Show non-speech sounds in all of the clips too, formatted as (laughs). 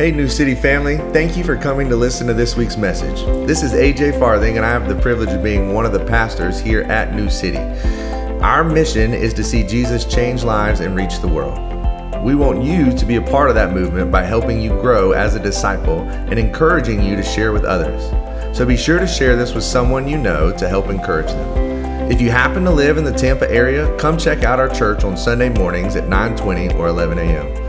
Hey, New City family, thank you for coming to listen to this week's message. This is AJ Farthing, and I have the privilege of being one of the pastors here at New City. Our mission is to see Jesus change lives and reach the world. We want you to be a part of that movement by helping you grow as a disciple and encouraging you to share with others. So be sure to share this with someone you know to help encourage them. If you happen to live in the Tampa area, come check out our church on Sunday mornings at 9:20 or 11 a.m.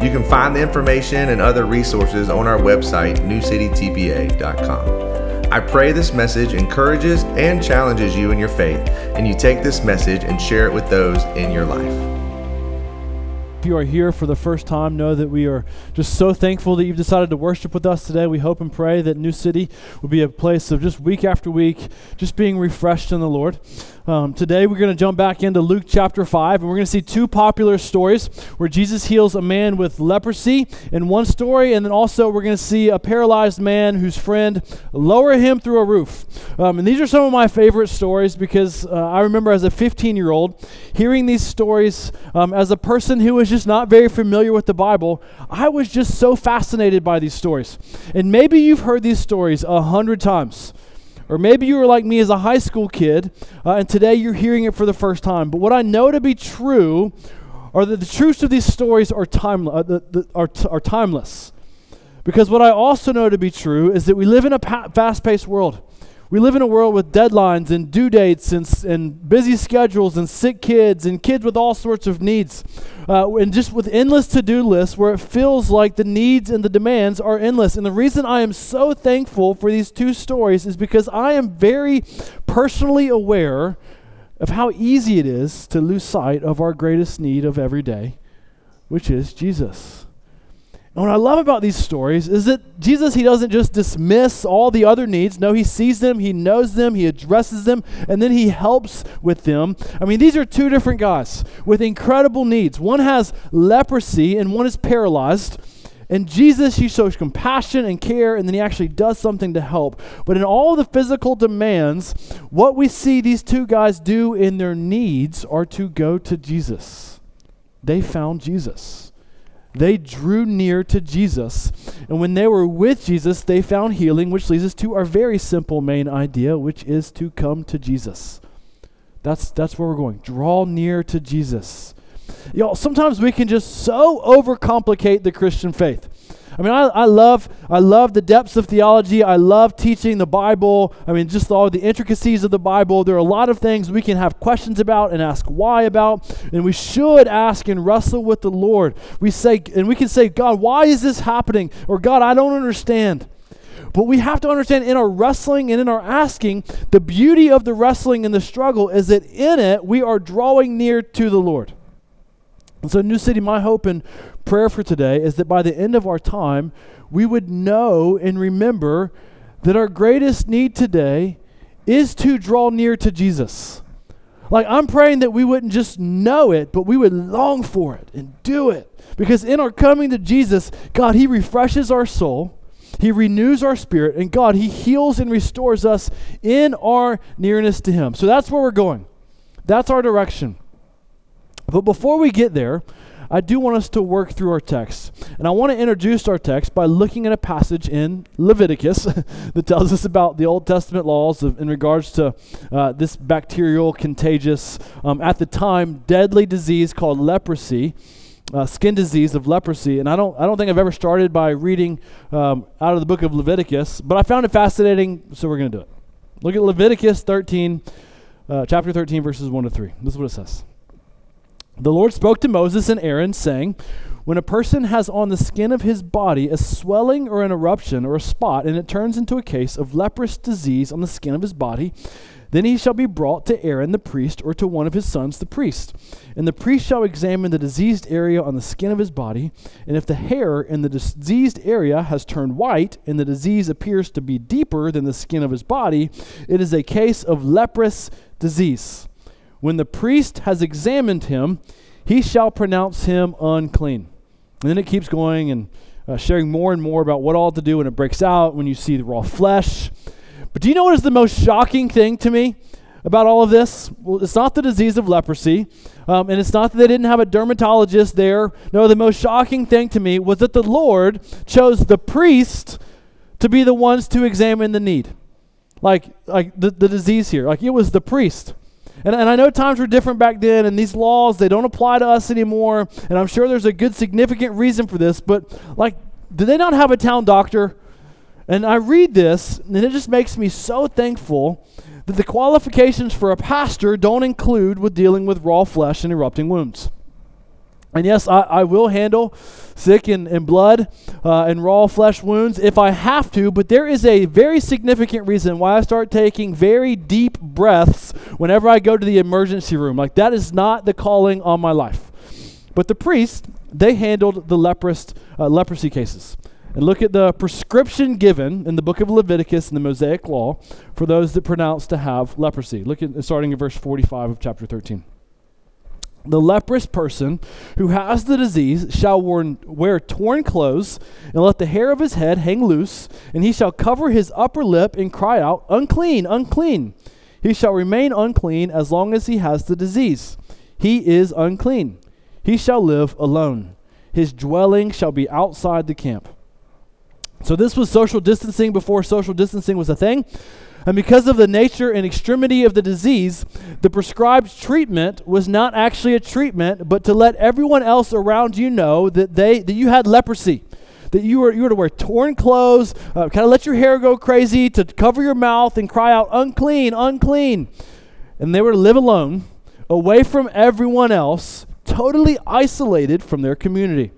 You can find the information and other resources on our website, newcitytpa.com. I pray this message encourages and challenges you in your faith, and you take this message and share it with those in your life. If you are here for the first time, know that we are just so thankful that you've decided to worship with us today. We hope and pray that New City will be a place of just week after week, just being refreshed in the Lord. Um, today, we're going to jump back into Luke chapter 5, and we're going to see two popular stories where Jesus heals a man with leprosy in one story, and then also we're going to see a paralyzed man whose friend lower him through a roof. Um, and these are some of my favorite stories because uh, I remember as a 15 year old hearing these stories um, as a person who was just not very familiar with the Bible. I was just so fascinated by these stories. And maybe you've heard these stories a hundred times. Or maybe you were like me as a high school kid, uh, and today you're hearing it for the first time. But what I know to be true are that the truths of these stories are, time, uh, the, the, are, t- are timeless. Because what I also know to be true is that we live in a pa- fast paced world. We live in a world with deadlines and due dates and, and busy schedules and sick kids and kids with all sorts of needs. Uh, and just with endless to do lists where it feels like the needs and the demands are endless. And the reason I am so thankful for these two stories is because I am very personally aware of how easy it is to lose sight of our greatest need of every day, which is Jesus. And what I love about these stories is that Jesus, he doesn't just dismiss all the other needs. No, he sees them, he knows them, he addresses them, and then he helps with them. I mean, these are two different guys with incredible needs. One has leprosy and one is paralyzed. And Jesus, he shows compassion and care, and then he actually does something to help. But in all the physical demands, what we see these two guys do in their needs are to go to Jesus. They found Jesus. They drew near to Jesus. And when they were with Jesus, they found healing, which leads us to our very simple main idea, which is to come to Jesus. That's, that's where we're going. Draw near to Jesus. Y'all, sometimes we can just so overcomplicate the Christian faith. I mean, I, I love I love the depths of theology. I love teaching the Bible. I mean, just all the intricacies of the Bible. There are a lot of things we can have questions about and ask why about, and we should ask and wrestle with the Lord. We say, and we can say, God, why is this happening? Or God, I don't understand. But we have to understand in our wrestling and in our asking, the beauty of the wrestling and the struggle is that in it we are drawing near to the Lord. And so, New City, my hope and prayer for today is that by the end of our time, we would know and remember that our greatest need today is to draw near to Jesus. Like, I'm praying that we wouldn't just know it, but we would long for it and do it. Because in our coming to Jesus, God, He refreshes our soul, He renews our spirit, and God, He heals and restores us in our nearness to Him. So that's where we're going. That's our direction. But before we get there, I do want us to work through our text. And I want to introduce our text by looking at a passage in Leviticus (laughs) that tells us about the Old Testament laws of, in regards to uh, this bacterial, contagious, um, at the time, deadly disease called leprosy. Uh, skin disease of leprosy, and I don't, I don't think I've ever started by reading um, out of the book of Leviticus, but I found it fascinating, so we're going to do it. Look at Leviticus 13, uh, chapter 13, verses 1 to 3. This is what it says. The Lord spoke to Moses and Aaron, saying, When a person has on the skin of his body a swelling or an eruption or a spot, and it turns into a case of leprous disease on the skin of his body, then he shall be brought to Aaron the priest or to one of his sons the priest. And the priest shall examine the diseased area on the skin of his body, and if the hair in the diseased area has turned white, and the disease appears to be deeper than the skin of his body, it is a case of leprous disease. When the priest has examined him, he shall pronounce him unclean. And then it keeps going and uh, sharing more and more about what all to do when it breaks out, when you see the raw flesh. But do you know what is the most shocking thing to me? about all of this? Well, it's not the disease of leprosy, um, and it's not that they didn't have a dermatologist there. No, the most shocking thing to me was that the Lord chose the priest to be the ones to examine the need. Like, like the, the disease here. Like, it was the priest. And, and I know times were different back then, and these laws, they don't apply to us anymore. And I'm sure there's a good, significant reason for this. But, like, did they not have a town doctor? And I read this, and it just makes me so thankful that the qualifications for a pastor don't include with dealing with raw flesh and erupting wounds. And yes, I, I will handle sick and, and blood uh, and raw flesh wounds if I have to, but there is a very significant reason why I start taking very deep breaths whenever I go to the emergency room. Like, that is not the calling on my life. But the priest, they handled the leprous, uh, leprosy cases. And look at the prescription given in the book of Leviticus in the Mosaic Law for those that pronounce to have leprosy. Look at starting in verse 45 of chapter 13. The leprous person who has the disease shall wear torn clothes and let the hair of his head hang loose, and he shall cover his upper lip and cry out, Unclean, unclean. He shall remain unclean as long as he has the disease. He is unclean. He shall live alone. His dwelling shall be outside the camp. So, this was social distancing before social distancing was a thing. And because of the nature and extremity of the disease, the prescribed treatment was not actually a treatment, but to let everyone else around you know that they that you had leprosy, that you were you were to wear torn clothes, uh, kind of let your hair go crazy, to cover your mouth and cry out unclean, unclean, and they were to live alone, away from everyone else, totally isolated from their community.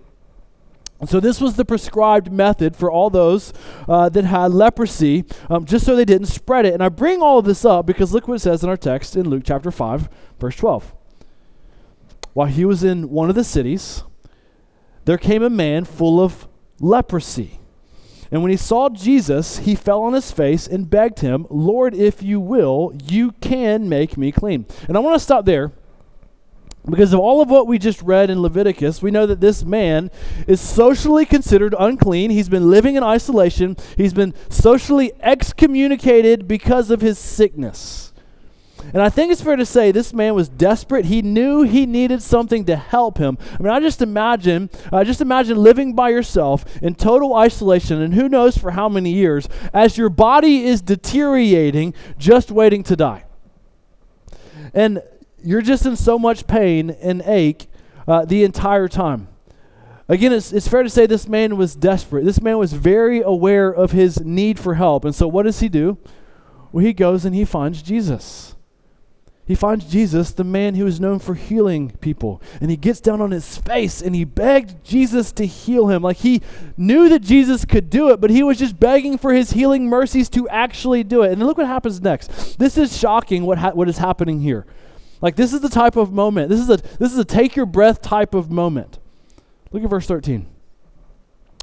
So, this was the prescribed method for all those uh, that had leprosy, um, just so they didn't spread it. And I bring all of this up because look what it says in our text in Luke chapter 5, verse 12. While he was in one of the cities, there came a man full of leprosy. And when he saw Jesus, he fell on his face and begged him, Lord, if you will, you can make me clean. And I want to stop there because of all of what we just read in Leviticus, we know that this man is socially considered unclean. He's been living in isolation. He's been socially excommunicated because of his sickness. And I think it's fair to say this man was desperate. He knew he needed something to help him. I mean, I just imagine, uh, just imagine living by yourself in total isolation, and who knows for how many years, as your body is deteriorating, just waiting to die. And you're just in so much pain and ache uh, the entire time. Again, it's, it's fair to say this man was desperate. This man was very aware of his need for help. And so, what does he do? Well, he goes and he finds Jesus. He finds Jesus, the man who is known for healing people. And he gets down on his face and he begged Jesus to heal him. Like he knew that Jesus could do it, but he was just begging for his healing mercies to actually do it. And then look what happens next. This is shocking what, ha- what is happening here. Like this is the type of moment. This is a this is a take your breath type of moment. Look at verse 13.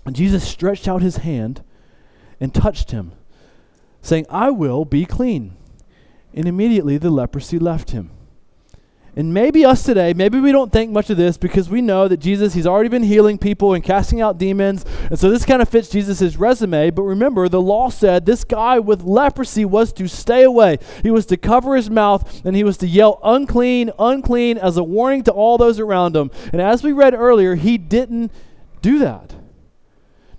And Jesus stretched out his hand and touched him, saying, I will be clean. And immediately the leprosy left him. And maybe us today, maybe we don't think much of this because we know that Jesus, he's already been healing people and casting out demons. And so this kind of fits Jesus' resume. But remember, the law said this guy with leprosy was to stay away. He was to cover his mouth and he was to yell, unclean, unclean, as a warning to all those around him. And as we read earlier, he didn't do that.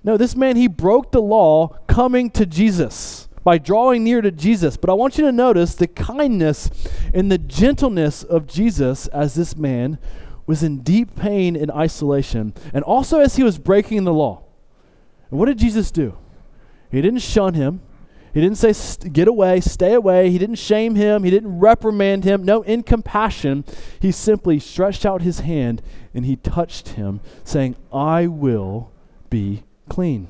No, this man, he broke the law coming to Jesus by drawing near to Jesus. But I want you to notice the kindness and the gentleness of Jesus as this man was in deep pain and isolation, and also as he was breaking the law. And what did Jesus do? He didn't shun him. He didn't say, get away, stay away. He didn't shame him. He didn't reprimand him. No, in compassion, he simply stretched out his hand and he touched him, saying, I will be clean.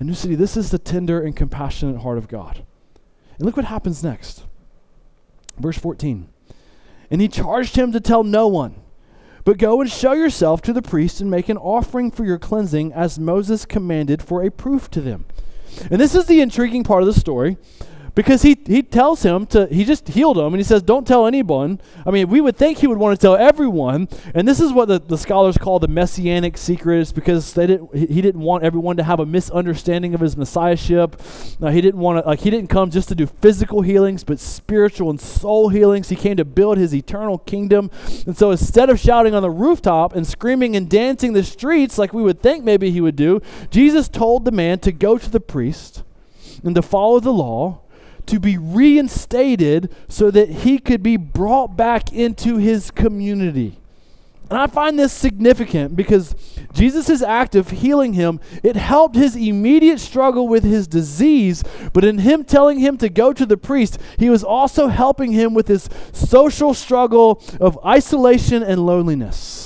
And New City, this is the tender and compassionate heart of God. And look what happens next. Verse 14. And he charged him to tell no one, but go and show yourself to the priest and make an offering for your cleansing as Moses commanded for a proof to them. And this is the intriguing part of the story because he, he tells him to, he just healed him and he says, don't tell anyone. I mean, we would think he would want to tell everyone. And this is what the, the scholars call the messianic secret, because they didn't, he didn't want everyone to have a misunderstanding of his messiahship. Uh, he didn't want to, like, he didn't come just to do physical healings, but spiritual and soul healings. He came to build his eternal kingdom. And so instead of shouting on the rooftop and screaming and dancing the streets like we would think maybe he would do, Jesus told the man to go to the priest and to follow the law to be reinstated so that he could be brought back into his community. And I find this significant because Jesus' act of healing him, it helped his immediate struggle with his disease, but in him telling him to go to the priest, he was also helping him with his social struggle of isolation and loneliness.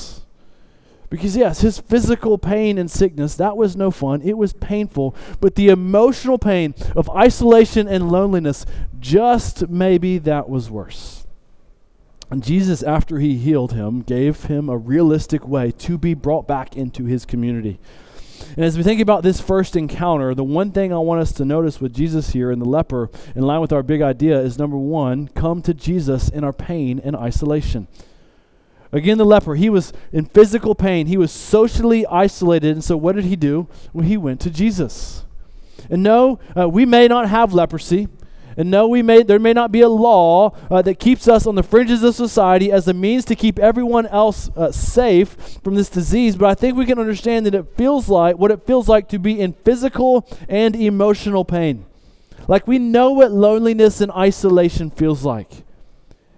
Because, yes, his physical pain and sickness, that was no fun. It was painful. But the emotional pain of isolation and loneliness, just maybe that was worse. And Jesus, after he healed him, gave him a realistic way to be brought back into his community. And as we think about this first encounter, the one thing I want us to notice with Jesus here and the leper, in line with our big idea, is number one, come to Jesus in our pain and isolation. Again, the leper, he was in physical pain. He was socially isolated. And so, what did he do? Well, he went to Jesus. And no, uh, we may not have leprosy. And no, we may, there may not be a law uh, that keeps us on the fringes of society as a means to keep everyone else uh, safe from this disease. But I think we can understand that it feels like what it feels like to be in physical and emotional pain. Like we know what loneliness and isolation feels like.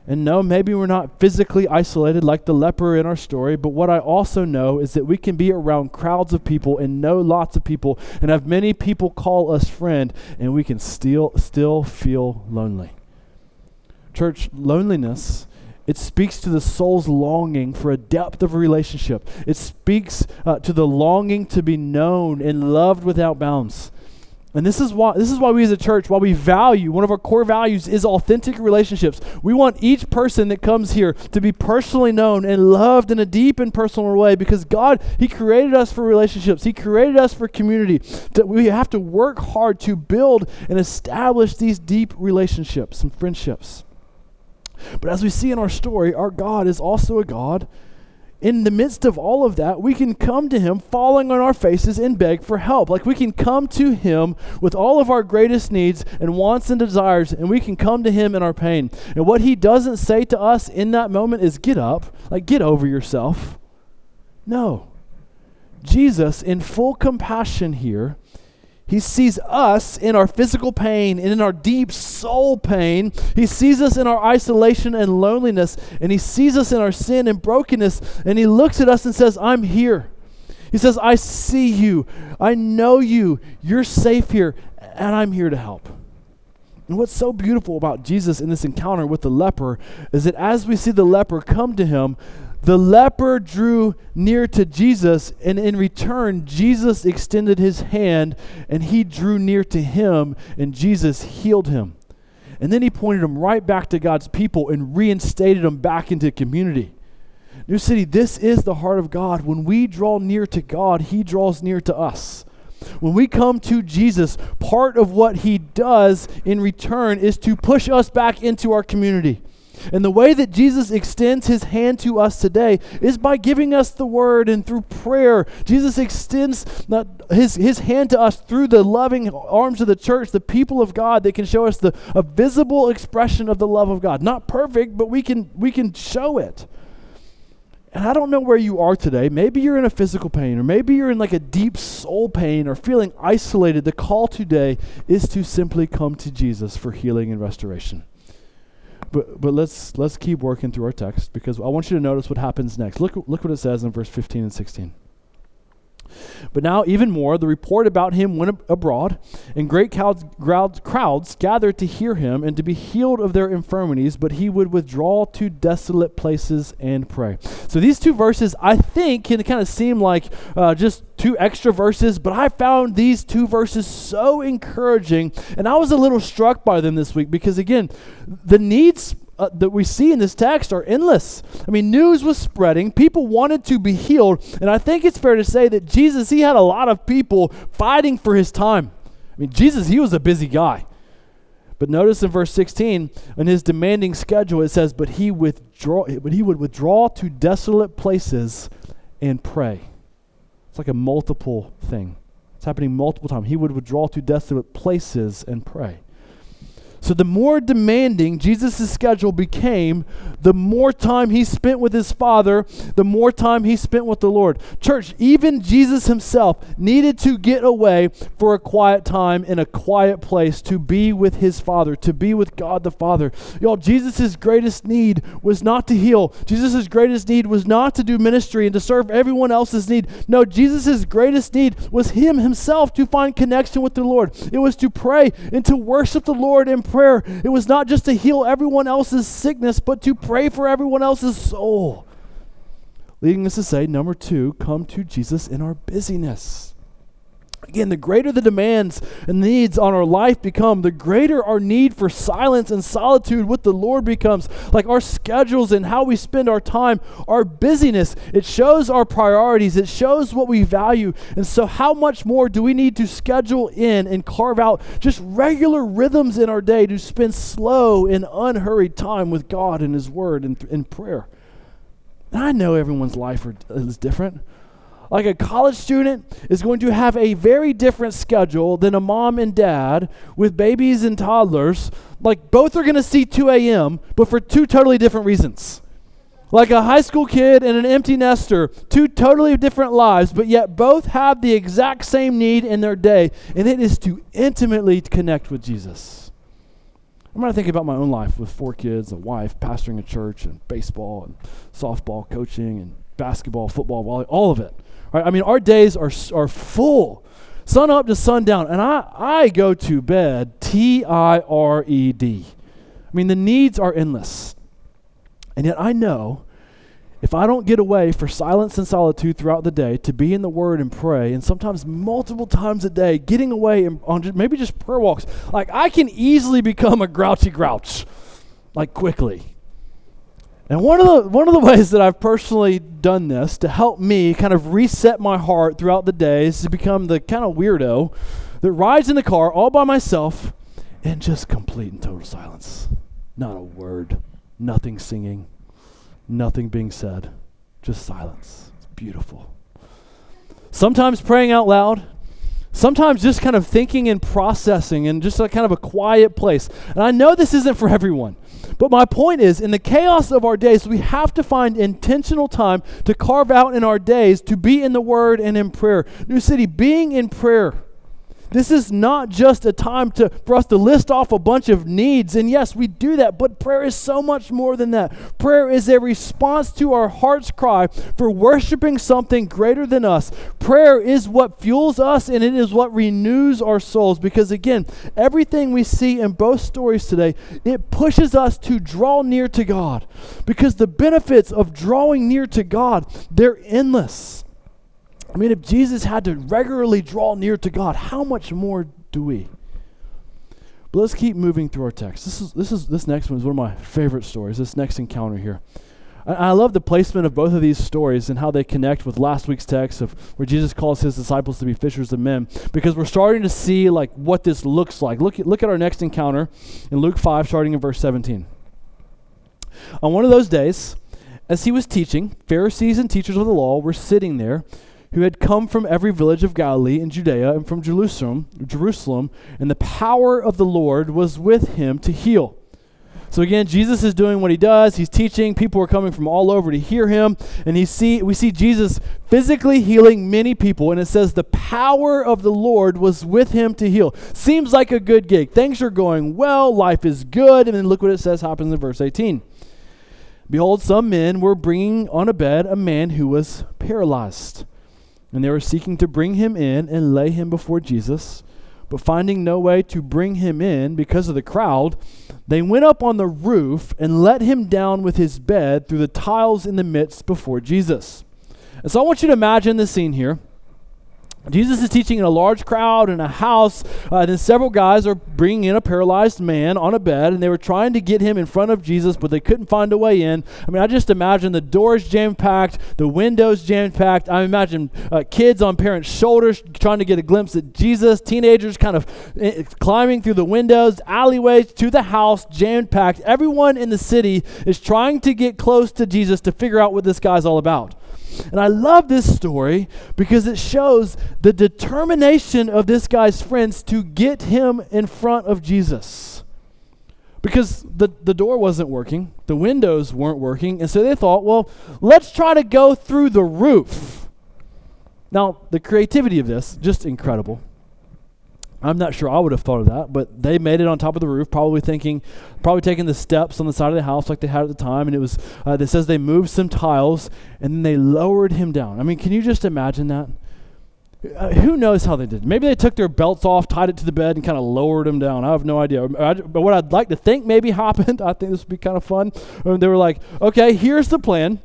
And no, maybe we're not physically isolated like the leper in our story, but what I also know is that we can be around crowds of people and know lots of people and have many people call us friend, and we can still still feel lonely. Church, loneliness it speaks to the soul's longing for a depth of relationship. It speaks uh, to the longing to be known and loved without bounds. And this is why this is why we as a church, why we value one of our core values is authentic relationships. We want each person that comes here to be personally known and loved in a deep and personal way because God, He created us for relationships. He created us for community. That we have to work hard to build and establish these deep relationships and friendships. But as we see in our story, our God is also a God in the midst of all of that, we can come to Him falling on our faces and beg for help. Like we can come to Him with all of our greatest needs and wants and desires, and we can come to Him in our pain. And what He doesn't say to us in that moment is, get up, like get over yourself. No. Jesus, in full compassion here, he sees us in our physical pain and in our deep soul pain. He sees us in our isolation and loneliness, and He sees us in our sin and brokenness, and He looks at us and says, I'm here. He says, I see you. I know you. You're safe here, and I'm here to help. And what's so beautiful about Jesus in this encounter with the leper is that as we see the leper come to him, the leper drew near to Jesus, and in return, Jesus extended his hand and he drew near to him, and Jesus healed him. And then he pointed him right back to God's people and reinstated him back into community. New City, this is the heart of God. When we draw near to God, he draws near to us. When we come to Jesus, part of what he does in return is to push us back into our community. And the way that Jesus extends his hand to us today is by giving us the word and through prayer. Jesus extends his, his hand to us through the loving arms of the church, the people of God that can show us the, a visible expression of the love of God. Not perfect, but we can, we can show it. And I don't know where you are today. Maybe you're in a physical pain, or maybe you're in like a deep soul pain, or feeling isolated. The call today is to simply come to Jesus for healing and restoration. But but let's let's keep working through our text because I want you to notice what happens next. Look look what it says in verse 15 and 16. But now, even more, the report about him went ab- abroad, and great crowds, crowds, crowds gathered to hear him and to be healed of their infirmities, but he would withdraw to desolate places and pray. So, these two verses, I think, can kind of seem like uh, just two extra verses, but I found these two verses so encouraging, and I was a little struck by them this week because, again, the needs uh, that we see in this text are endless. I mean, news was spreading, people wanted to be healed, and I think it's fair to say that Jesus, he had a lot of people fighting for his time. I mean, Jesus, he was a busy guy. But notice in verse 16, in his demanding schedule, it says, But he withdraw but he would withdraw to desolate places and pray. It's like a multiple thing. It's happening multiple times. He would withdraw to desolate places and pray. So the more demanding Jesus' schedule became, the more time he spent with his Father, the more time he spent with the Lord. Church, even Jesus himself needed to get away for a quiet time in a quiet place to be with his Father, to be with God the Father. Y'all, Jesus' greatest need was not to heal. Jesus' greatest need was not to do ministry and to serve everyone else's need. No, Jesus' greatest need was him himself to find connection with the Lord. It was to pray and to worship the Lord in prayer prayer, it was not just to heal everyone else's sickness, but to pray for everyone else's soul. Leading us to say, number two, come to Jesus in our busyness. Again, the greater the demands and needs on our life become, the greater our need for silence and solitude with the Lord becomes. Like our schedules and how we spend our time, our busyness, it shows our priorities, it shows what we value. And so, how much more do we need to schedule in and carve out just regular rhythms in our day to spend slow and unhurried time with God and His Word and in prayer? And I know everyone's life are, is different. Like a college student is going to have a very different schedule than a mom and dad with babies and toddlers. Like both are going to see 2 a.m., but for two totally different reasons. Like a high school kid and an empty nester, two totally different lives, but yet both have the exact same need in their day, and it is to intimately connect with Jesus. I'm going to think about my own life with four kids, a wife, pastoring a church, and baseball, and softball coaching, and basketball, football, volleyball, all of it. Right? I mean, our days are, are full, sun up to sundown, and I, I go to bed T I R E D. I mean, the needs are endless. And yet I know if I don't get away for silence and solitude throughout the day to be in the Word and pray, and sometimes multiple times a day, getting away on just, maybe just prayer walks, like I can easily become a grouchy grouch, like quickly. And one of the one of the (laughs) ways that I've personally done this to help me kind of reset my heart throughout the day is to become the kind of weirdo that rides in the car all by myself in just complete and total silence. Not a word, nothing singing, nothing being said, just silence. It's beautiful. Sometimes praying out loud, sometimes just kind of thinking and processing and just a kind of a quiet place. And I know this isn't for everyone. But my point is, in the chaos of our days, we have to find intentional time to carve out in our days to be in the Word and in prayer. New City, being in prayer this is not just a time to, for us to list off a bunch of needs. And yes, we do that, but prayer is so much more than that. Prayer is a response to our heart's cry for worshiping something greater than us. Prayer is what fuels us and it is what renews our souls. Because again, everything we see in both stories today, it pushes us to draw near to God. Because the benefits of drawing near to God, they're endless. I mean, if Jesus had to regularly draw near to God, how much more do we? But let's keep moving through our text. This is this is this next one is one of my favorite stories. This next encounter here. I, love the placement of both of these stories and how they connect with last week's text of where Jesus calls his disciples to be fishers of men. Because we're starting to see like what this looks like. Look look at our next encounter in Luke 5, starting in verse 17. On one of those days, as he was teaching, Pharisees and teachers of the law were sitting there who had come from every village of Galilee and Judea and from Jerusalem, Jerusalem, and the power of the Lord was with him to heal. So again, Jesus is doing what he does. He's teaching. People are coming from all over to hear him, and he see we see Jesus physically healing many people, and it says the power of the Lord was with him to heal. Seems like a good gig. Things are going well. Life is good, and then look what it says happens in verse 18. Behold, some men were bringing on a bed a man who was paralyzed. And they were seeking to bring him in and lay him before Jesus. But finding no way to bring him in because of the crowd, they went up on the roof and let him down with his bed through the tiles in the midst before Jesus. And so I want you to imagine the scene here. Jesus is teaching in a large crowd in a house. Uh, and then several guys are bringing in a paralyzed man on a bed, and they were trying to get him in front of Jesus, but they couldn't find a way in. I mean, I just imagine the doors jam packed, the windows jam packed. I imagine uh, kids on parents' shoulders trying to get a glimpse at Jesus, teenagers kind of uh, climbing through the windows, alleyways to the house, jam packed. Everyone in the city is trying to get close to Jesus to figure out what this guy's all about. And I love this story because it shows the determination of this guy's friends to get him in front of Jesus. Because the, the door wasn't working, the windows weren't working, and so they thought, well, let's try to go through the roof. Now, the creativity of this, just incredible. I'm not sure I would have thought of that, but they made it on top of the roof, probably thinking, probably taking the steps on the side of the house like they had at the time. And it was, uh, it says they moved some tiles and then they lowered him down. I mean, can you just imagine that? Uh, who knows how they did? Maybe they took their belts off, tied it to the bed, and kind of lowered him down. I have no idea. I, but what I'd like to think maybe (laughs) happened, I think this would be kind of fun. Um, they were like, okay, here's the plan.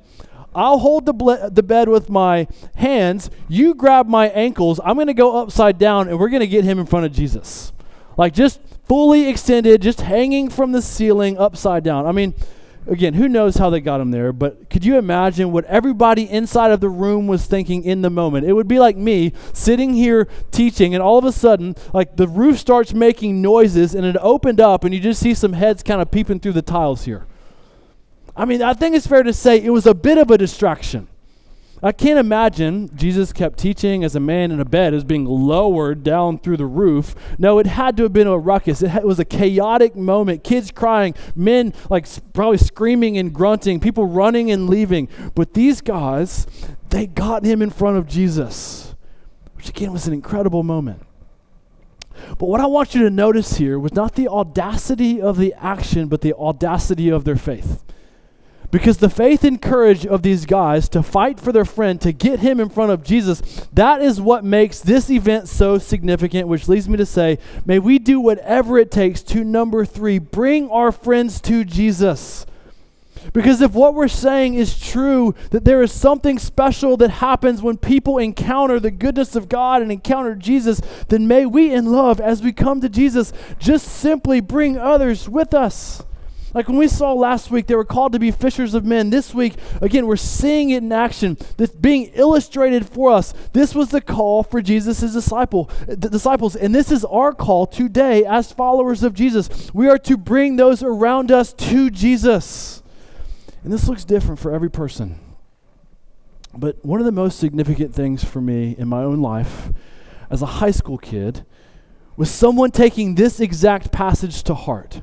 I'll hold the, ble- the bed with my hands. You grab my ankles. I'm going to go upside down and we're going to get him in front of Jesus. Like just fully extended, just hanging from the ceiling upside down. I mean, again, who knows how they got him there, but could you imagine what everybody inside of the room was thinking in the moment? It would be like me sitting here teaching, and all of a sudden, like the roof starts making noises and it opened up, and you just see some heads kind of peeping through the tiles here. I mean, I think it's fair to say it was a bit of a distraction. I can't imagine Jesus kept teaching as a man in a bed is being lowered down through the roof. No, it had to have been a ruckus. It, it was a chaotic moment. Kids crying, men like probably screaming and grunting, people running and leaving. But these guys, they got him in front of Jesus, which again was an incredible moment. But what I want you to notice here was not the audacity of the action, but the audacity of their faith. Because the faith and courage of these guys to fight for their friend, to get him in front of Jesus, that is what makes this event so significant, which leads me to say, may we do whatever it takes to number three, bring our friends to Jesus. Because if what we're saying is true, that there is something special that happens when people encounter the goodness of God and encounter Jesus, then may we in love, as we come to Jesus, just simply bring others with us. Like when we saw last week, they were called to be fishers of men. This week, again, we're seeing it in action. This being illustrated for us. This was the call for Jesus' disciple, the disciples, and this is our call today as followers of Jesus. We are to bring those around us to Jesus. And this looks different for every person. But one of the most significant things for me in my own life as a high school kid was someone taking this exact passage to heart.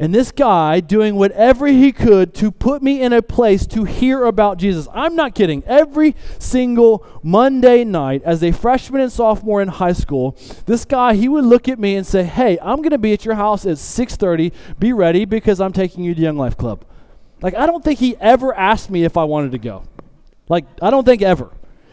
And this guy doing whatever he could to put me in a place to hear about Jesus. I'm not kidding. Every single Monday night, as a freshman and sophomore in high school, this guy he would look at me and say, "Hey, I'm going to be at your house at 6:30. Be ready because I'm taking you to Young Life Club." Like I don't think he ever asked me if I wanted to go. Like I don't think ever.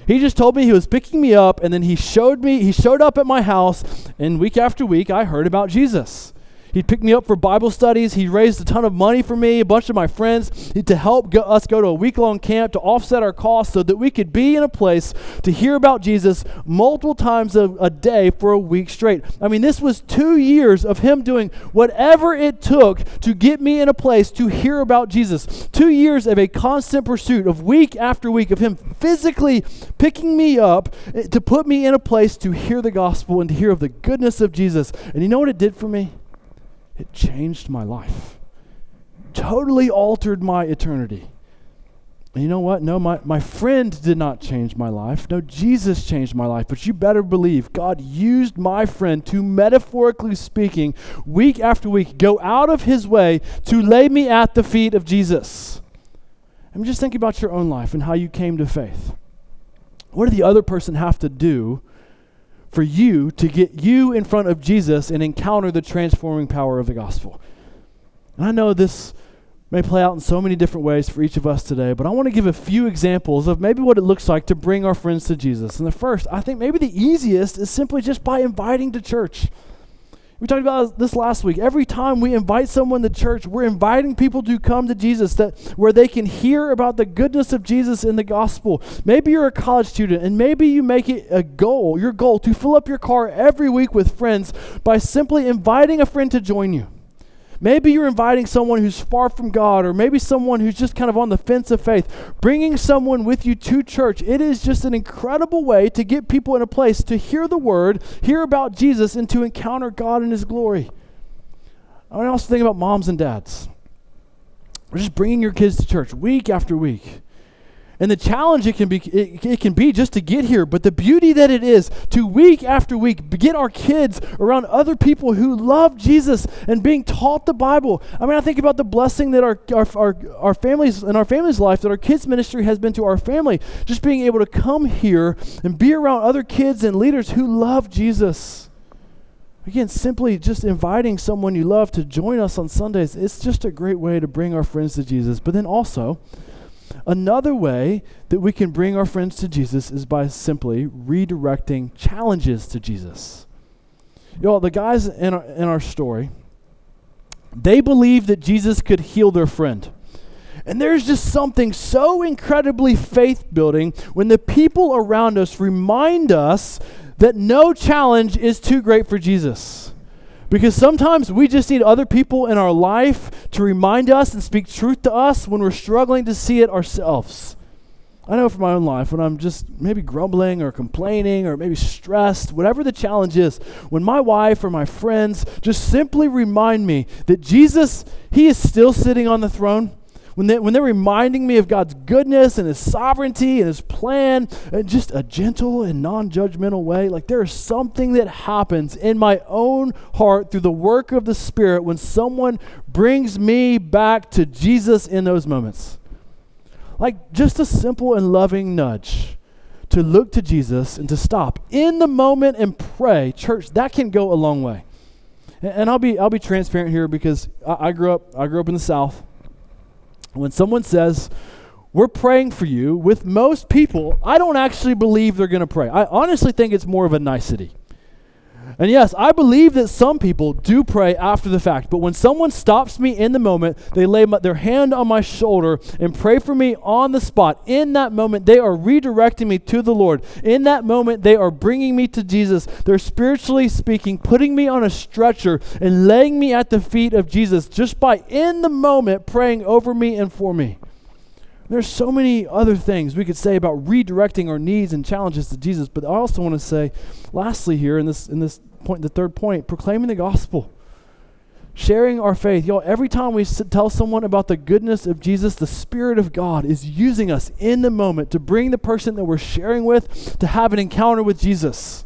He just told me he was picking me up and then he showed me he showed up at my house and week after week I heard about Jesus. He picked me up for Bible studies. He raised a ton of money for me, a bunch of my friends, to help go, us go to a week long camp to offset our costs so that we could be in a place to hear about Jesus multiple times a, a day for a week straight. I mean, this was two years of him doing whatever it took to get me in a place to hear about Jesus. Two years of a constant pursuit of week after week of him physically picking me up eh, to put me in a place to hear the gospel and to hear of the goodness of Jesus. And you know what it did for me? It changed my life, totally altered my eternity. And you know what? No, my, my friend did not change my life. No, Jesus changed my life. But you better believe God used my friend to, metaphorically speaking, week after week, go out of his way to lay me at the feet of Jesus. I'm just thinking about your own life and how you came to faith. What did the other person have to do for you to get you in front of Jesus and encounter the transforming power of the gospel. And I know this may play out in so many different ways for each of us today, but I want to give a few examples of maybe what it looks like to bring our friends to Jesus. And the first, I think maybe the easiest is simply just by inviting to church. We talked about this last week. Every time we invite someone to church, we're inviting people to come to Jesus that where they can hear about the goodness of Jesus in the gospel. Maybe you're a college student and maybe you make it a goal, your goal to fill up your car every week with friends by simply inviting a friend to join you. Maybe you're inviting someone who's far from God, or maybe someone who's just kind of on the fence of faith, bringing someone with you to church. It is just an incredible way to get people in a place to hear the word, hear about Jesus, and to encounter God in His glory. I want to also think about moms and dads. We're just bringing your kids to church week after week. And the challenge it can be it, it, can be just to get here, but the beauty that it is to week after week get our kids around other people who love Jesus and being taught the Bible. I mean, I think about the blessing that our our our, our families in our family's life that our kids ministry has been to our family. Just being able to come here and be around other kids and leaders who love Jesus. Again, simply just inviting someone you love to join us on Sundays, it's just a great way to bring our friends to Jesus. But then also, Another way that we can bring our friends to Jesus is by simply redirecting challenges to Jesus. You know, the guys in our, in our story, they believed that Jesus could heal their friend. And there's just something so incredibly faith building when the people around us remind us that no challenge is too great for Jesus. Because sometimes we just need other people in our life to remind us and speak truth to us when we're struggling to see it ourselves. I know from my own life, when I'm just maybe grumbling or complaining or maybe stressed, whatever the challenge is, when my wife or my friends just simply remind me that Jesus, He is still sitting on the throne when, they, when they're reminding me of God's goodness and His sovereignty and His plan in just a gentle and non judgmental way, like there is something that happens in my own heart through the work of the Spirit when someone brings me back to Jesus in those moments. Like just a simple and loving nudge to look to Jesus and to stop in the moment and pray, church, that can go a long way. And, I'll be I'll be transparent here because I, I grew up I grew up in the South. When someone says, we're praying for you, with most people, I don't actually believe they're going to pray. I honestly think it's more of a nicety. And yes, I believe that some people do pray after the fact, but when someone stops me in the moment, they lay my, their hand on my shoulder and pray for me on the spot. In that moment, they are redirecting me to the Lord. In that moment, they are bringing me to Jesus. They're spiritually speaking, putting me on a stretcher and laying me at the feet of Jesus just by in the moment praying over me and for me. There's so many other things we could say about redirecting our needs and challenges to Jesus, but I also want to say, lastly, here in this in this point, the third point, proclaiming the gospel, sharing our faith. Y'all, every time we tell someone about the goodness of Jesus, the Spirit of God is using us in the moment to bring the person that we're sharing with to have an encounter with Jesus.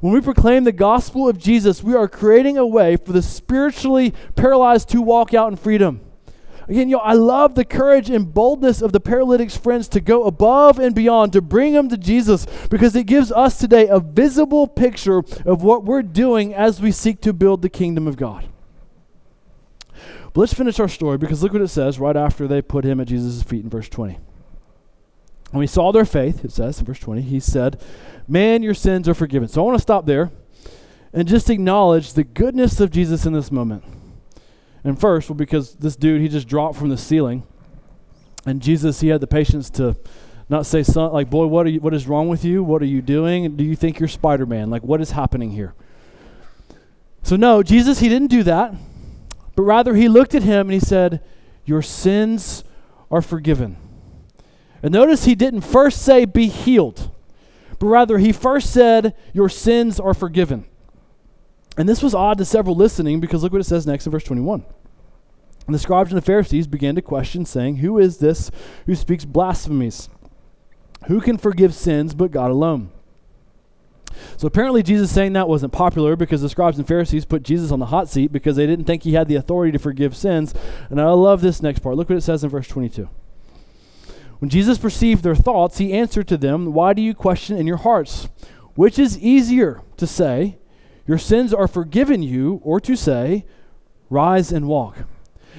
When we proclaim the gospel of Jesus, we are creating a way for the spiritually paralyzed to walk out in freedom. Again, yo, I love the courage and boldness of the paralytic's friends to go above and beyond to bring them to Jesus because it gives us today a visible picture of what we're doing as we seek to build the kingdom of God. But let's finish our story because look what it says right after they put him at Jesus' feet in verse 20. When he saw their faith, it says in verse 20, he said, Man, your sins are forgiven. So I want to stop there and just acknowledge the goodness of Jesus in this moment. And first, well, because this dude, he just dropped from the ceiling. And Jesus, he had the patience to not say, son, like, boy, what, are you, what is wrong with you? What are you doing? Do you think you're Spider Man? Like, what is happening here? So, no, Jesus, he didn't do that. But rather, he looked at him and he said, Your sins are forgiven. And notice he didn't first say, Be healed, but rather, he first said, Your sins are forgiven. And this was odd to several listening because look what it says next in verse 21. And the scribes and the Pharisees began to question, saying, Who is this who speaks blasphemies? Who can forgive sins but God alone? So apparently, Jesus saying that wasn't popular because the scribes and Pharisees put Jesus on the hot seat because they didn't think he had the authority to forgive sins. And I love this next part. Look what it says in verse 22. When Jesus perceived their thoughts, he answered to them, Why do you question in your hearts? Which is easier to say, your sins are forgiven you, or to say, Rise and walk.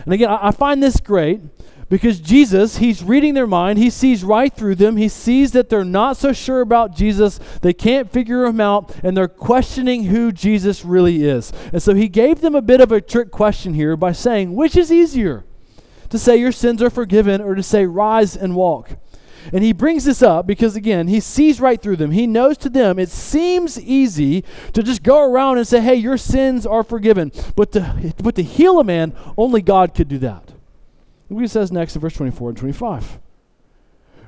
And again, I, find this great because Jesus, he's reading their mind. He sees right through them. He sees that they're not so sure about Jesus. They can't figure him out, and they're questioning who Jesus really is. And so he gave them a bit of a trick question here by saying, Which is easier? To say your sins are forgiven or to say rise and walk? And he brings this up because, again, he sees right through them. He knows to them it seems easy to just go around and say, hey, your sins are forgiven. But to, but to heal a man, only God could do that. Look what he says next in verse 24 and 25.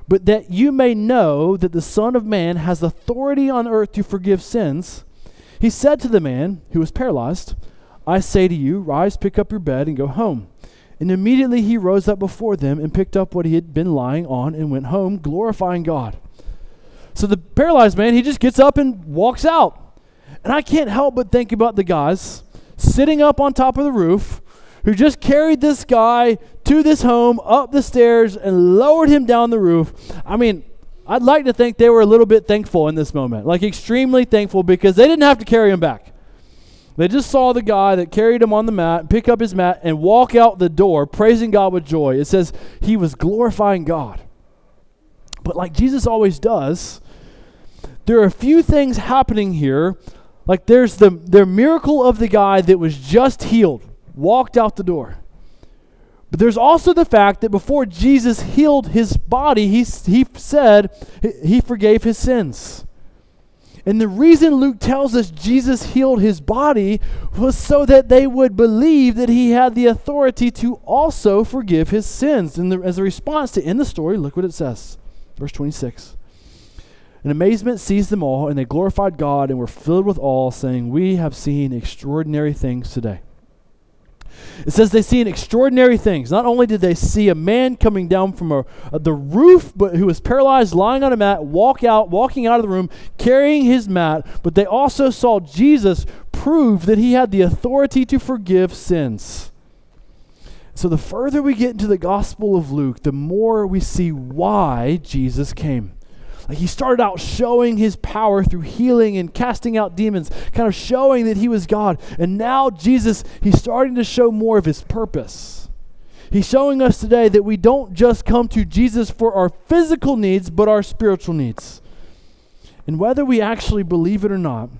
But that you may know that the Son of Man has authority on earth to forgive sins, he said to the man who was paralyzed, I say to you, rise, pick up your bed, and go home. And immediately he rose up before them and picked up what he had been lying on and went home, glorifying God. So the paralyzed man, he just gets up and walks out. And I can't help but think about the guys sitting up on top of the roof who just carried this guy to this home, up the stairs, and lowered him down the roof. I mean, I'd like to think they were a little bit thankful in this moment, like extremely thankful because they didn't have to carry him back. They just saw the guy that carried him on the mat pick up his mat and walk out the door praising God with joy. It says he was glorifying God. But like Jesus always does, there are a few things happening here. Like there's the, the miracle of the guy that was just healed, walked out the door. But there's also the fact that before Jesus healed his body, he, he said he forgave his sins. And the reason Luke tells us Jesus healed his body was so that they would believe that he had the authority to also forgive his sins. And the, as a response to end the story, look what it says. Verse 26. And amazement seized them all, and they glorified God and were filled with awe, saying, We have seen extraordinary things today. It says they seen extraordinary things. Not only did they see a man coming down from a, a, the roof, but who was paralyzed, lying on a mat, walk out, walking out of the room, carrying his mat, but they also saw Jesus prove that he had the authority to forgive sins. So the further we get into the Gospel of Luke, the more we see why Jesus came. Like he started out showing his power through healing and casting out demons, kind of showing that he was God. And now Jesus, he's starting to show more of his purpose. He's showing us today that we don't just come to Jesus for our physical needs, but our spiritual needs. And whether we actually believe it or not,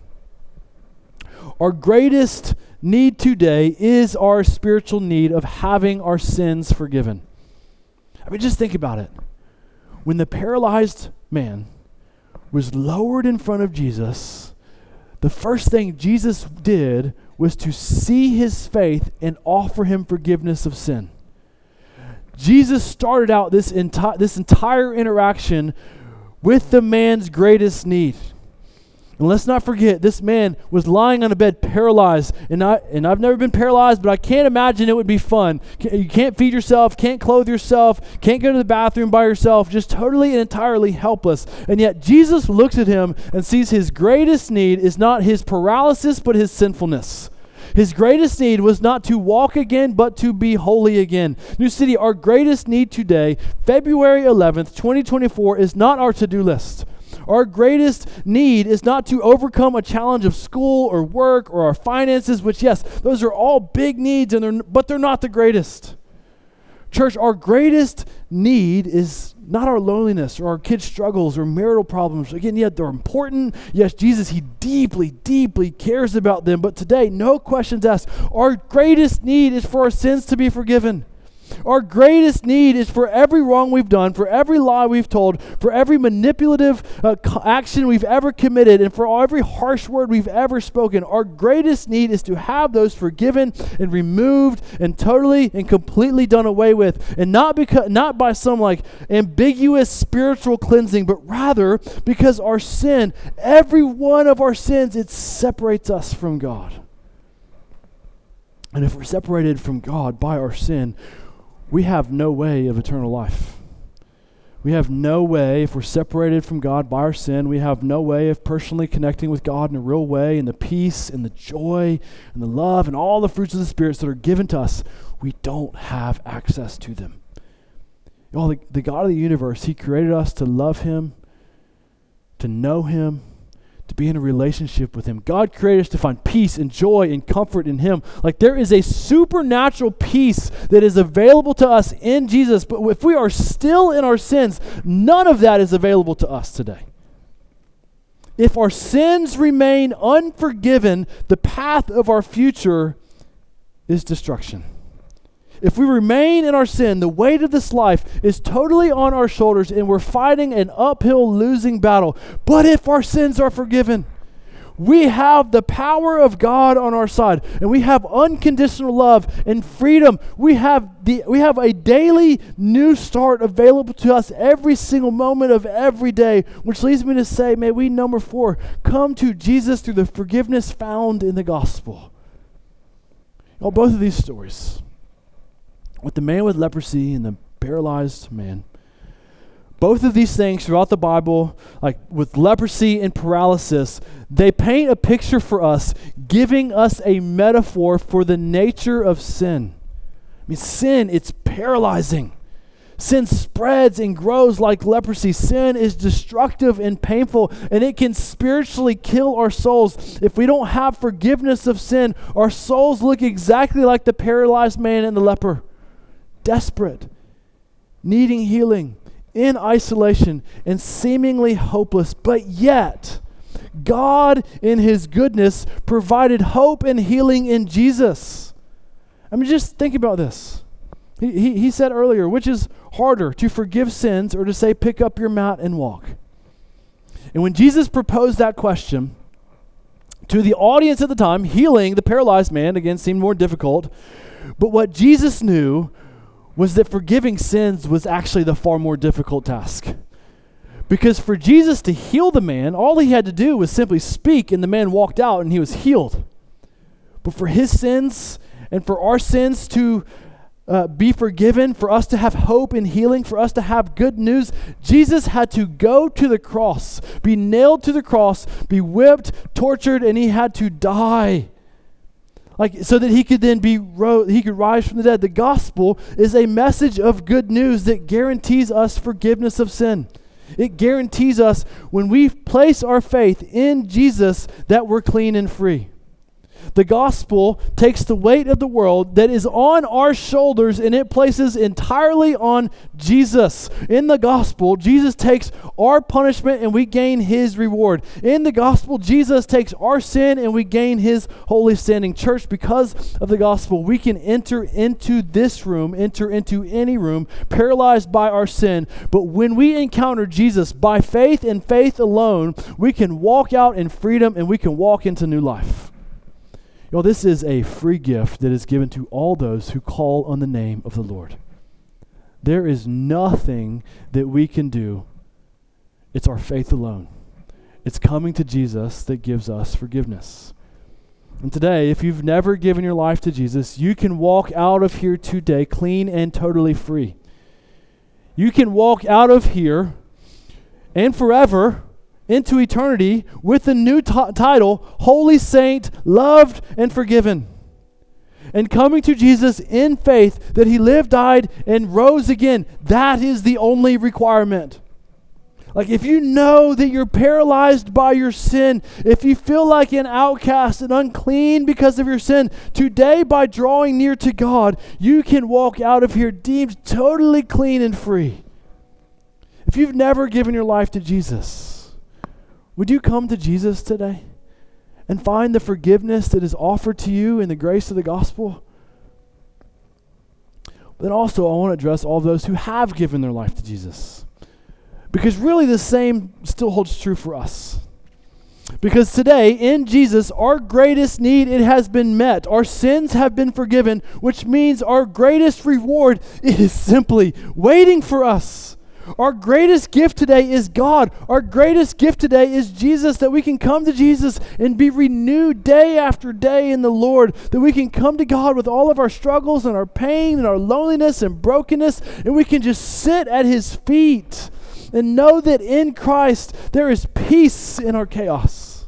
our greatest need today is our spiritual need of having our sins forgiven. I mean, just think about it. When the paralyzed man was lowered in front of Jesus, the first thing Jesus did was to see his faith and offer him forgiveness of sin. Jesus started out this, enti- this entire interaction with the man's greatest need. And let's not forget, this man was lying on a bed paralyzed. And, I, and I've never been paralyzed, but I can't imagine it would be fun. You can't feed yourself, can't clothe yourself, can't go to the bathroom by yourself, just totally and entirely helpless. And yet Jesus looks at him and sees his greatest need is not his paralysis, but his sinfulness. His greatest need was not to walk again, but to be holy again. New City, our greatest need today, February 11th, 2024, is not our to do list. Our greatest need is not to overcome a challenge of school or work or our finances, which, yes, those are all big needs, and they're, but they're not the greatest. Church, our greatest need is not our loneliness or our kids' struggles or marital problems. Again, yet they're important. Yes, Jesus, He deeply, deeply cares about them. But today, no questions asked. Our greatest need is for our sins to be forgiven. Our greatest need is for every wrong we've done, for every lie we've told, for every manipulative uh, action we've ever committed, and for every harsh word we've ever spoken. Our greatest need is to have those forgiven and removed and totally and completely done away with. And not because not by some like ambiguous spiritual cleansing, but rather because our sin, every one of our sins, it separates us from God. And if we're separated from God by our sin, we have no way of eternal life. We have no way, if we're separated from God by our sin, we have no way of personally connecting with God in a real way, and the peace and the joy and the love and all the fruits of the spirits that are given to us. We don't have access to them. Well, the, the God of the universe, He created us to love Him, to know Him, to be in a relationship with Him. God created us to find peace and joy and comfort in Him. Like there is a supernatural peace that is available to us in Jesus, but if we are still in our sins, none of that is available to us today. If our sins remain unforgiven, the path of our future is destruction. If we remain in our sin, the weight of this life is totally on our shoulders and we're fighting an uphill losing battle. But if our sins are forgiven, we have the power of God on our side and we have unconditional love and freedom. We have the we have a daily new start available to us every single moment of every day, which leads me to say, may we number 4 come to Jesus through the forgiveness found in the gospel. Well, both of these stories with the man with leprosy and the paralyzed man. Both of these things throughout the Bible, like with leprosy and paralysis, they paint a picture for us, giving us a metaphor for the nature of sin. I mean, sin, it's paralyzing. Sin spreads and grows like leprosy. Sin is destructive and painful, and it can spiritually kill our souls. If we don't have forgiveness of sin, our souls look exactly like the paralyzed man and the leper desperate, needing healing, in isolation, and seemingly hopeless. But yet, God, in His goodness, provided hope and healing in Jesus. I mean, just think about this. He, he, he said earlier, which is harder, to forgive sins or to say, pick up your mat and walk? And when Jesus proposed that question to the audience at the time, healing the paralyzed man, again, seemed more difficult. But what Jesus knew was that forgiving sins was actually the far more difficult task. Because for Jesus to heal the man, all he had to do was simply speak, and the man walked out and he was healed. But for his sins and for our sins to uh, be forgiven, for us to have hope and healing, for us to have good news, Jesus had to go to the cross, be nailed to the cross, be whipped, tortured, and he had to die like so that he could then be ro- he could rise from the dead. The gospel is a message of good news that guarantees us forgiveness of sin. It guarantees us when we place our faith in Jesus that we're clean and free. The gospel takes the weight of the world that is on our shoulders and it places entirely on Jesus. In the gospel, Jesus takes our punishment and we gain his reward. In the gospel, Jesus takes our sin and we gain his holy standing. Church, because of the gospel, we can enter into this room, enter into any room, paralyzed by our sin. But when we encounter Jesus by faith and faith alone, we can walk out in freedom and we can walk into new life. You this is a free gift that is given to all those who call on the name of the Lord. There is nothing that we can do, it's our faith alone. It's coming to Jesus that gives us forgiveness. And today, if you've never given your life to Jesus, you can walk out of here today clean and totally free. You can walk out of here and forever into eternity with the new t- title Holy Saint, Loved and Forgiven. And coming to Jesus in faith that he lived, died, and rose again. That is the only requirement. Like, if you know that you're paralyzed by your sin, if you feel like an outcast and unclean because of your sin, today, by drawing near to God, you can walk out of here deemed totally clean and free. If you've never given your life to Jesus, would you come to Jesus today and find the forgiveness that is offered to you in the grace of the gospel? But then also, I want to address all those who have given their life to Jesus. Because really, the same still holds true for us. Because today, in Jesus, our greatest need, it has been met. Our sins have been forgiven, which means our greatest reward is simply waiting for us. Our greatest gift today is God. Our greatest gift today is Jesus, that we can come to Jesus and be renewed day after day in the Lord, that we can come to God with all of our struggles and our pain and our loneliness and brokenness, and we can just sit at His feet and know that in Christ there is peace in our chaos.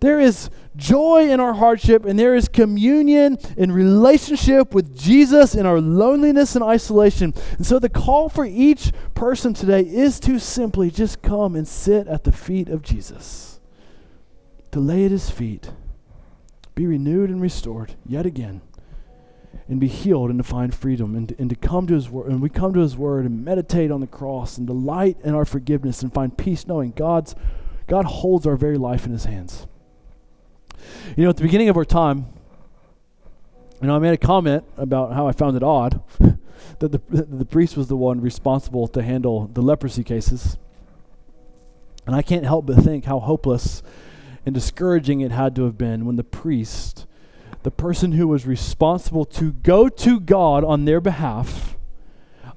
There is joy in our hardship, and there is communion and relationship with Jesus in our loneliness and isolation. And so the call for each person today is to simply just come and sit at the feet of Jesus. to lay at his feet, be renewed and restored yet again, and be healed and to find freedom and, and to come to his word. And we come to his word and meditate on the cross and delight in our forgiveness and find peace knowing God's God holds our very life in his hands. You know, at the beginning of our time, you know, I made a comment about how I found it odd (laughs) that the, the priest was the one responsible to handle the leprosy cases. And I can't help but think how hopeless and discouraging it had to have been when the priest, the person who was responsible to go to God on their behalf,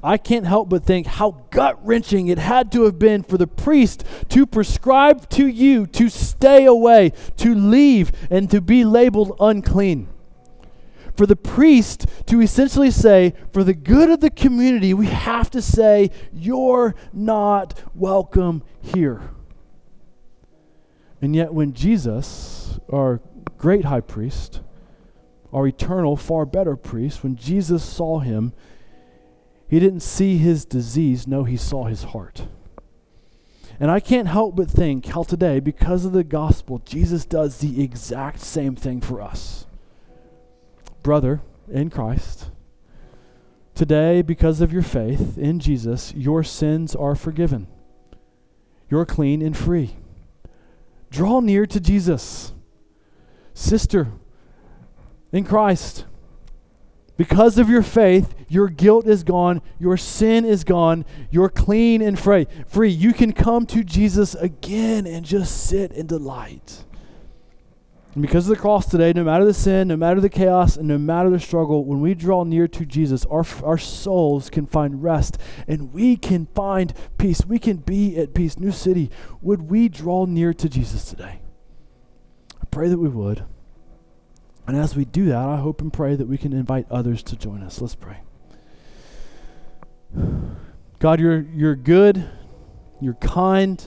I can't help but think how gut wrenching it had to have been for the priest to prescribe to you to stay away, to leave, and to be labeled unclean. For the priest to essentially say, for the good of the community, we have to say, You're not welcome here. And yet, when Jesus, our great high priest, our eternal, far better priest, when Jesus saw him, he didn't see his disease, no, he saw his heart. And I can't help but think how today, because of the gospel, Jesus does the exact same thing for us. Brother in Christ, today, because of your faith in Jesus, your sins are forgiven. You're clean and free. Draw near to Jesus. Sister, in Christ, because of your faith, your guilt is gone, your sin is gone, you're clean and free. Free. You can come to Jesus again and just sit in delight. And because of the cross today, no matter the sin, no matter the chaos, and no matter the struggle, when we draw near to Jesus, our, our souls can find rest and we can find peace. We can be at peace. New City, would we draw near to Jesus today? I pray that we would. And as we do that, I hope and pray that we can invite others to join us. Let's pray. God, you're, you're good, you're kind.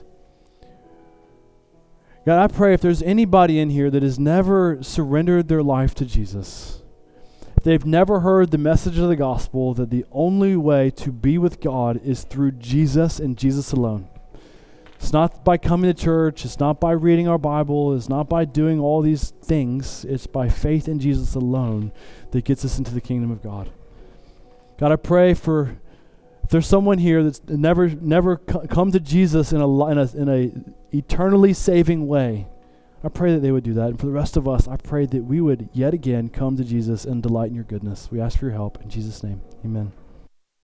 God, I pray if there's anybody in here that has never surrendered their life to Jesus, if they've never heard the message of the gospel that the only way to be with God is through Jesus and Jesus alone. It's not by coming to church, it's not by reading our Bible, it's not by doing all these things. It's by faith in Jesus alone that gets us into the kingdom of God. God, I pray for if there's someone here that's never never come to Jesus in a in a, in a eternally saving way, I pray that they would do that. And for the rest of us, I pray that we would yet again come to Jesus and delight in your goodness. We ask for your help in Jesus' name. Amen.